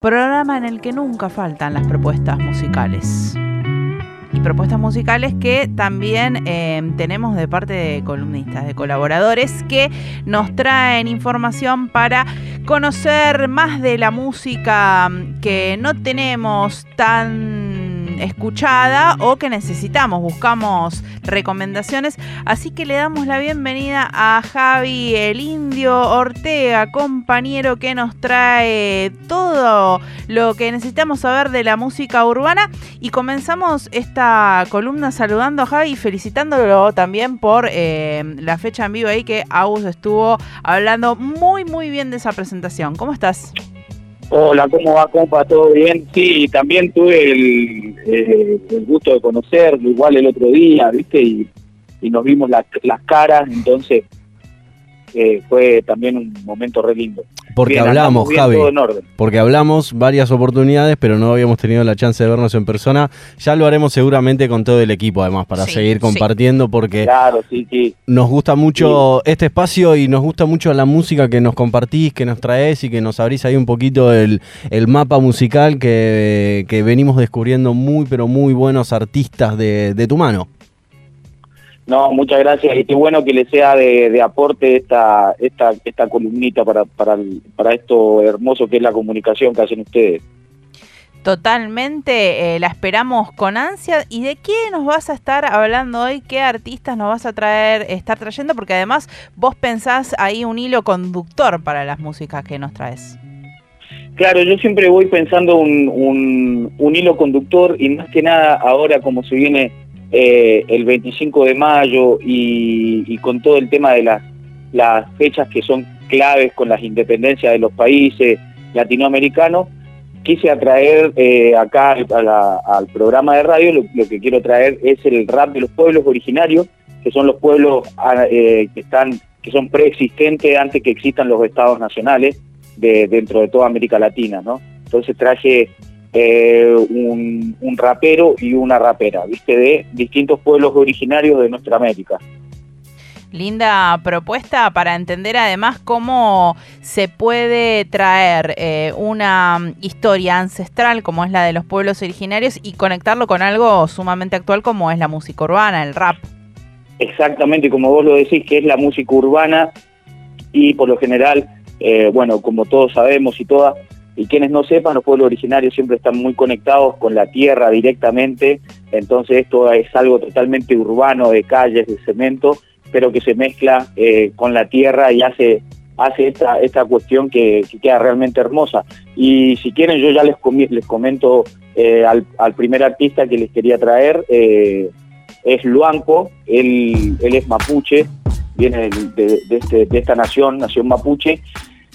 programa en el que nunca faltan las propuestas musicales. Y propuestas musicales que también eh, tenemos de parte de columnistas, de colaboradores que nos traen información para conocer más de la música que no tenemos tan escuchada o que necesitamos, buscamos recomendaciones. Así que le damos la bienvenida a Javi el Indio Ortega, compañero que nos trae todo lo que necesitamos saber de la música urbana. Y comenzamos esta columna saludando a Javi y felicitándolo también por eh, la fecha en vivo ahí que Agus estuvo hablando muy muy bien de esa presentación. ¿Cómo estás? Hola, ¿cómo va, compa? ¿Todo bien? Sí, también tuve el, eh, gusto de conocerlo igual el otro día, ¿viste? Y, nos vimos las caras, entonces fue también un momento re lindo. Porque hablamos, Javi. Porque hablamos varias oportunidades, pero no habíamos tenido la chance de vernos en persona. Ya lo haremos seguramente con todo el equipo, además, para seguir compartiendo, porque claro, sí, nos gusta mucho este espacio y nos gusta mucho la música que nos compartís, que nos traes y que nos abrís ahí un poquito el, mapa musical que, venimos descubriendo muy, pero muy buenos artistas de tu mano. No, muchas gracias y qué bueno que le sea de, aporte esta, esta, esta columnita para, para, para esto hermoso que es la comunicación que hacen ustedes. Totalmente, eh, la esperamos con ansia. ¿Y de qué nos vas a estar hablando hoy? ¿Qué artistas nos vas a traer, estar trayendo? Porque además vos pensás ahí un hilo conductor para las músicas que nos traes. Claro, yo siempre voy pensando un, un, un hilo conductor y más que nada ahora como se viene eh, el 25 de mayo y, con todo el tema de las, fechas que son claves con las independencias de los países latinoamericanos, quise atraer eh, acá al programa de radio, lo, que quiero traer es el rap de los pueblos originarios, que son los pueblos ah, eh, que están que son preexistentes antes que existan los estados nacionales de, dentro de toda América Latina, ¿no? Entonces traje eh, un, rapero y una rapera, ¿viste? De distintos pueblos originarios de nuestra América. Linda propuesta para entender además cómo se puede traer eh, una historia ancestral como es la de los pueblos originarios y conectarlo con algo sumamente actual como es la música urbana, el rap. Exactamente, como vos lo decís, que es la música urbana y por lo general, eh, bueno, como todos sabemos y todas, y quienes no sepan, los pueblos originarios siempre están muy conectados con la tierra directamente, entonces esto es algo totalmente urbano, de calles, de cemento, pero que se mezcla eh, con la tierra y hace hace esta, esta cuestión que, queda realmente hermosa. Y si quieren, yo ya les, les comento eh, al, primer artista que les quería traer, eh, es Luanco, él, él es mapuche, viene de, este, de, esta nación, nación mapuche.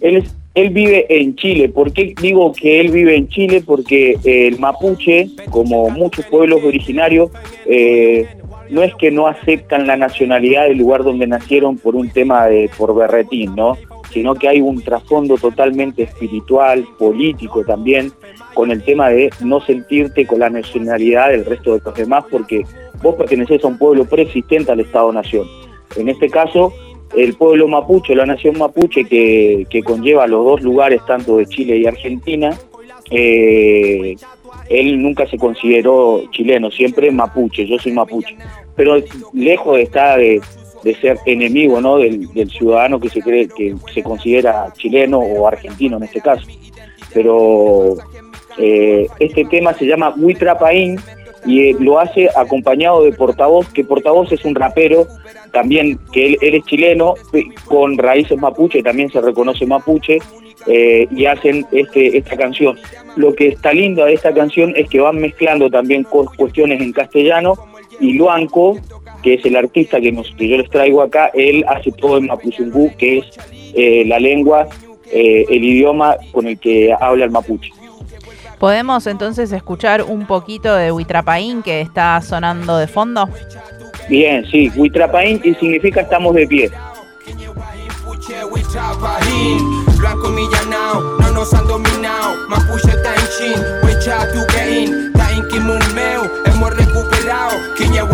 Él es él vive en Chile. ¿Por qué digo que él vive en Chile? Porque el mapuche, como muchos pueblos originarios, eh, no es que no aceptan la nacionalidad del lugar donde nacieron por un tema de por berretín, ¿no? Sino que hay un trasfondo totalmente espiritual, político también, con el tema de no sentirte con la nacionalidad del resto de los demás, porque vos perteneces a un pueblo preexistente al Estado-Nación. En este caso, el pueblo mapuche, la nación mapuche que, conlleva los dos lugares, tanto de Chile y Argentina, eh, él nunca se consideró chileno, siempre mapuche, yo soy mapuche. Pero lejos de estar de, ser enemigo ¿no? Del, ciudadano que se cree que se considera chileno o argentino en este caso. Pero eh, este tema se llama Huitrapaín y eh, lo hace acompañado de Portavoz, que Portavoz es un rapero también que él, es chileno, con raíces mapuche, también se reconoce mapuche, eh, y hacen este, esta canción. Lo que está lindo de esta canción es que van mezclando también cuestiones en castellano, y Luanco, que es el artista que, yo les traigo acá, él hace todo en mapuzungú, que es eh, la lengua, el idioma con el que habla el mapuche. ¿Podemos entonces escuchar un poquito de Huitrapaín que está sonando de fondo? Bien, sí, Huitrapaín y significa estamos de pie. Blanco millanao, no nos han dominado. Mapuche está en chin, huecha tu gain, está kimumeo, hemos recuperado. Quiña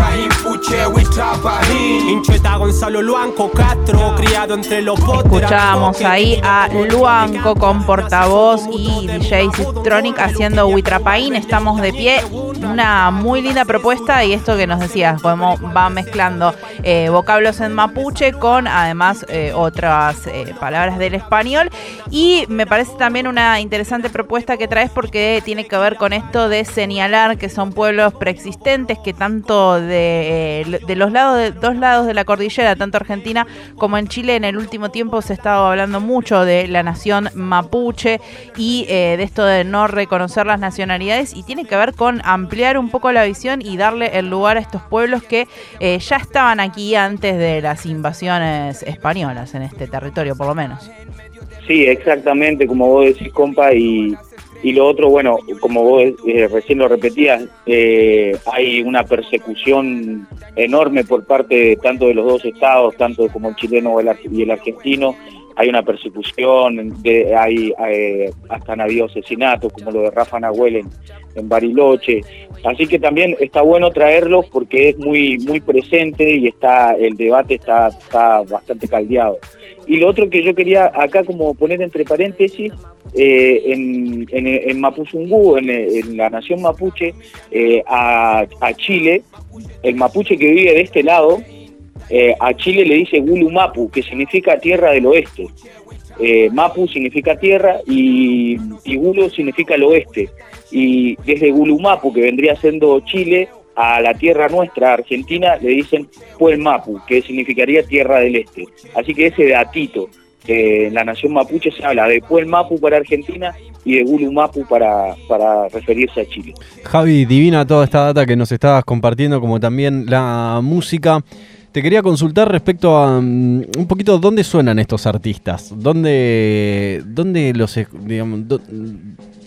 Gonzalo Luanco Castro, criado entre los Escuchábamos ahí a Luanco con portavoz y DJ Citronic haciendo Huitrapaín. Estamos de pie. Una muy linda propuesta y esto que nos decías, podemos, va mezclando eh, vocablos en mapuche con además eh, otras eh, palabras del español. Y me parece también una interesante propuesta que traes porque tiene que ver con esto de señalar que son pueblos preexistentes, que tanto de, de los lados de dos lados de la cordillera, tanto Argentina como en Chile, en el último tiempo se estaba hablando mucho de la nación mapuche y de esto de no reconocer las nacionalidades y tiene que ver con ampliar un poco la visión y darle el lugar a estos pueblos que ya estaban aquí antes de las invasiones españolas en este territorio, por lo menos. Sí, exactamente, como vos decís, compa, y, y lo otro, bueno, como vos eh, recién lo repetías, eh, hay una persecución enorme por parte tanto de los dos estados, tanto como el chileno y el argentino, hay una persecución, de, hay, eh, hasta han habido asesinatos como lo de Rafa Nahuel en, Bariloche. Así que también está bueno traerlos porque es muy muy presente y está el debate está, está bastante caldeado. Y lo otro que yo quería acá como poner entre paréntesis, eh, en, en, en, Mapuzungú, en, la nación mapuche, eh, a Chile, el mapuche que vive de este lado, eh, a Chile le dice Gulu Mapu, que significa tierra del oeste. Eh, Mapu significa tierra y, y, Gulu significa el oeste. Y desde Gulu Mapu, que vendría siendo Chile, a la tierra nuestra, Argentina, le dicen Puel Mapu, que significaría tierra del este. Así que ese datito, eh, en la nación mapuche se habla de Puel Mapu para Argentina y de Gulu Mapu para, para referirse a Chile. Javi, divina toda esta data que nos estabas compartiendo, como también la música. Te quería consultar respecto a um, un poquito dónde suenan estos artistas, dónde, dónde los, digamos,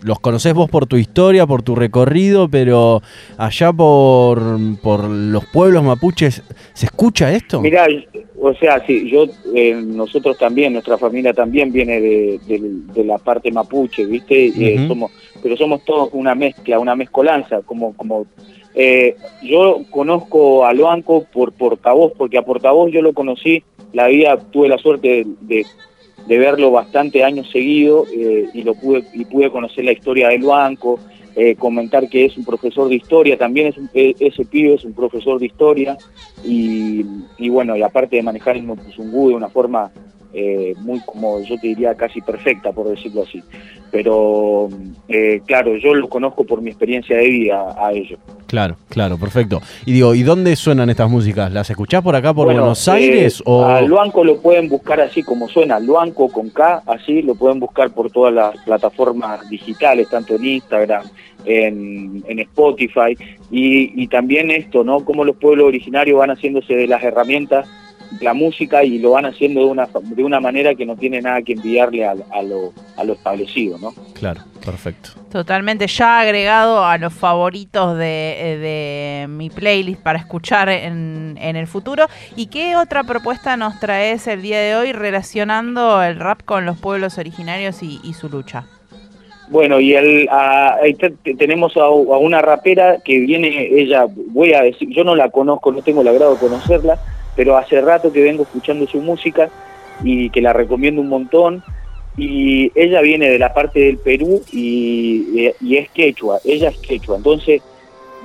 los conocés vos por tu historia, por tu recorrido, pero allá por, por los pueblos mapuches, ¿se escucha esto? Mirá, o sea, sí, yo, eh, nosotros también, nuestra familia también viene de, de, la parte mapuche, ¿viste? Eh, somos, pero somos todos una mezcla, una mezcolanza, como, como eh, yo conozco a Loanco por portavoz, porque a portavoz yo lo conocí, la vida tuve la suerte de, verlo bastante años seguidos eh, y lo pude y pude conocer la historia de Loanco, eh, comentar que es un profesor de historia, también es e, ese pibe es un profesor de historia y, y bueno, y aparte de manejar el Mopuzungú de una forma eh, muy como yo te diría casi perfecta, por decirlo así. Pero eh, claro, yo lo conozco por mi experiencia de vida a ellos. Claro, claro, perfecto. Y digo, ¿y dónde suenan estas músicas? ¿Las escuchás por acá, por Buenos Aires? Eh, o... A Luanco lo pueden buscar así como suena, Luanco con K, así lo pueden buscar por todas las plataformas digitales, tanto en Instagram, en, en Spotify, y, y también esto, ¿no? Cómo los pueblos originarios van haciéndose de las herramientas la música y lo van haciendo de una, de una manera que no tiene nada que enviarle a, lo, a lo establecido, ¿no? Claro, perfecto. Totalmente, ya agregado a los favoritos de, de mi playlist para escuchar en, en, el futuro. ¿Y qué otra propuesta nos traes el día de hoy relacionando el rap con los pueblos originarios y, su lucha? Bueno, y el, tenemos a, a, una rapera que viene, ella, voy a decir, yo no la conozco, no tengo el agrado de conocerla, pero hace rato que vengo escuchando su música y que la recomiendo un montón. Y ella viene de la parte del Perú y, es quechua, ella es quechua, entonces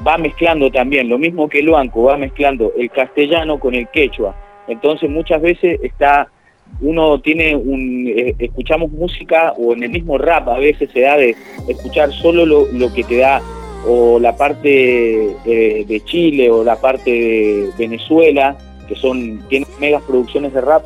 va mezclando también, lo mismo que el banco, va mezclando el castellano con el quechua. Entonces muchas veces está, uno tiene un, eh, escuchamos música o en el mismo rap a veces se da de escuchar solo lo, lo que te da o la parte eh, de Chile o la parte de Venezuela que son tienen megas producciones de rap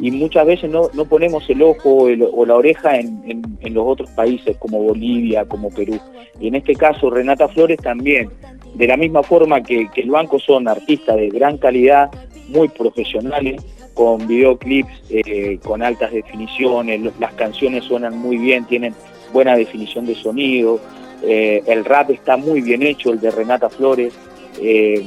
y muchas veces no, no ponemos el ojo o la oreja en, en, los otros países como Bolivia, como Perú. Y en este caso Renata Flores también, de la misma forma que, el banco son artistas de gran calidad, muy profesionales, con videoclips eh, con altas definiciones, las canciones suenan muy bien, tienen buena definición de sonido, eh, el rap está muy bien hecho, el de Renata Flores. Eh,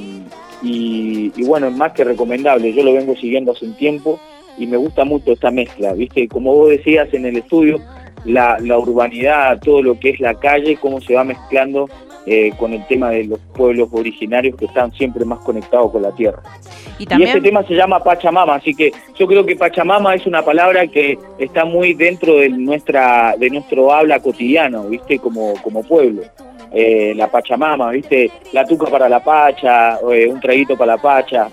y, bueno, es más que recomendable, yo lo vengo siguiendo hace un tiempo y me gusta mucho esta mezcla, ¿viste? Como vos decías en el estudio, la, urbanidad, todo lo que es la calle, cómo se va mezclando eh, con el tema de los pueblos originarios que están siempre más conectados con la tierra. Y, también... este tema se llama Pachamama, así que yo creo que Pachamama es una palabra que está muy dentro de nuestra de nuestro habla cotidiano, ¿viste? Como, como pueblo. Eh, la Pachamama, ¿viste? La tuca para la pacha, eh, un traguito para la pacha.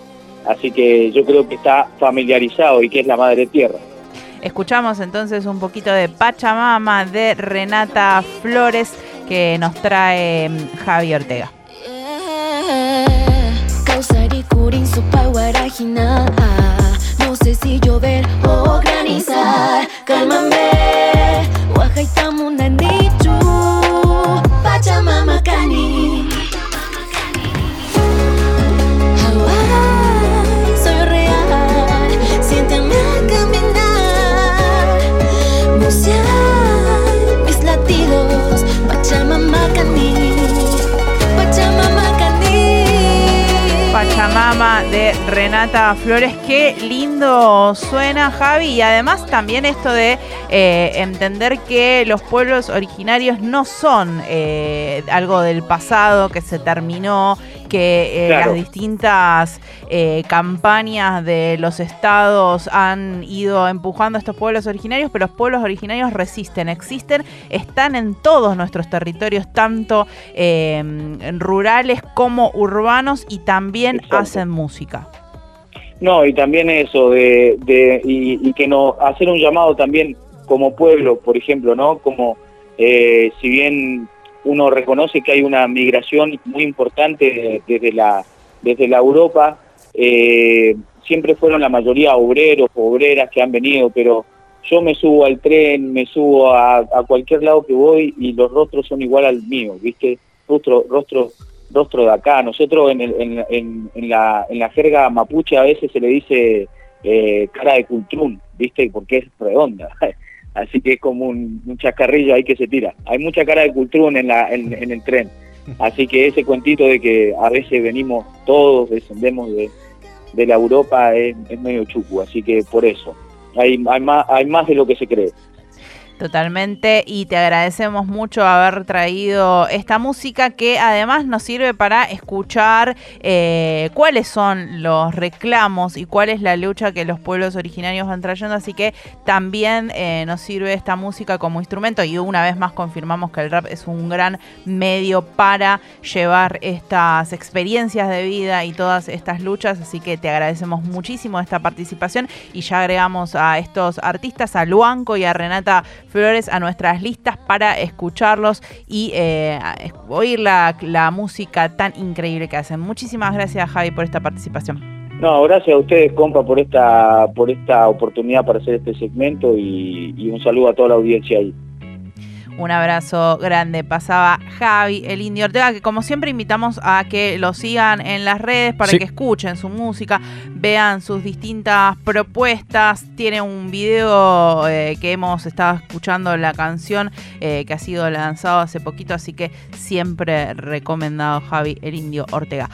Así que yo creo que está familiarizado y que es la madre tierra. Escuchamos entonces un poquito de Pachamama de Renata Flores que nos trae mm, Javi Ortega. No sé si llover o granizar. Cálmame, Pachamama de Renata Flores. Qué lindo suena, Javi. Y además también esto de eh, entender que los pueblos originarios no son eh, algo del pasado que se terminó que eh, las distintas eh, campañas de los estados han ido empujando a estos pueblos originarios, pero los pueblos originarios resisten, existen, están en todos nuestros territorios, tanto em, rurales como urbanos, y también hacen música. No, y también eso, de, y, que no, hacer un llamado también como pueblo, por ejemplo, ¿no? Como eh, si bien uno reconoce que hay una migración muy importante desde la, desde la Europa. Eh, siempre fueron la mayoría obreros, obreras que han venido, pero yo me subo al tren, me subo a, cualquier lado que voy y los rostros son igual al mío, ¿viste? Rostro, rostro, rostro de acá. Nosotros en, el, en, en, la, en la jerga mapuche a veces se le dice eh, cara de cultrún, ¿viste? Porque es redonda. Así que es como un, un, chascarrillo ahí que se tira. Hay mucha cara de cultura en, la, en, el tren, así que ese cuentito de que a veces venimos todos, descendemos de, la Europa es, medio chucu, así que por eso, hay, hay, más, hay más de lo que se cree. Totalmente, y te agradecemos mucho haber traído esta música que además nos sirve para escuchar eh, cuáles son los reclamos y cuál es la lucha que los pueblos originarios van trayendo, así que también eh, nos sirve esta música como instrumento y una vez más confirmamos que el rap es un gran medio para llevar estas experiencias de vida y todas estas luchas, así que te agradecemos muchísimo esta participación y ya agregamos a estos artistas, a Luanco y a Renata Flores a nuestras listas para escucharlos y eh, oír la, música tan increíble que hacen. Muchísimas gracias Javi por esta participación. No, gracias a ustedes, compa, por esta, por esta oportunidad para hacer este segmento y un saludo a toda la audiencia ahí. Un abrazo grande. Pasaba Javi, el Indio Ortega, que como siempre invitamos a que lo sigan en las redes para que escuchen su música, vean sus distintas propuestas. Tiene un video eh, que hemos estado escuchando la canción eh, que ha sido lanzado hace poquito, así que siempre recomendado Javi, el Indio Ortega.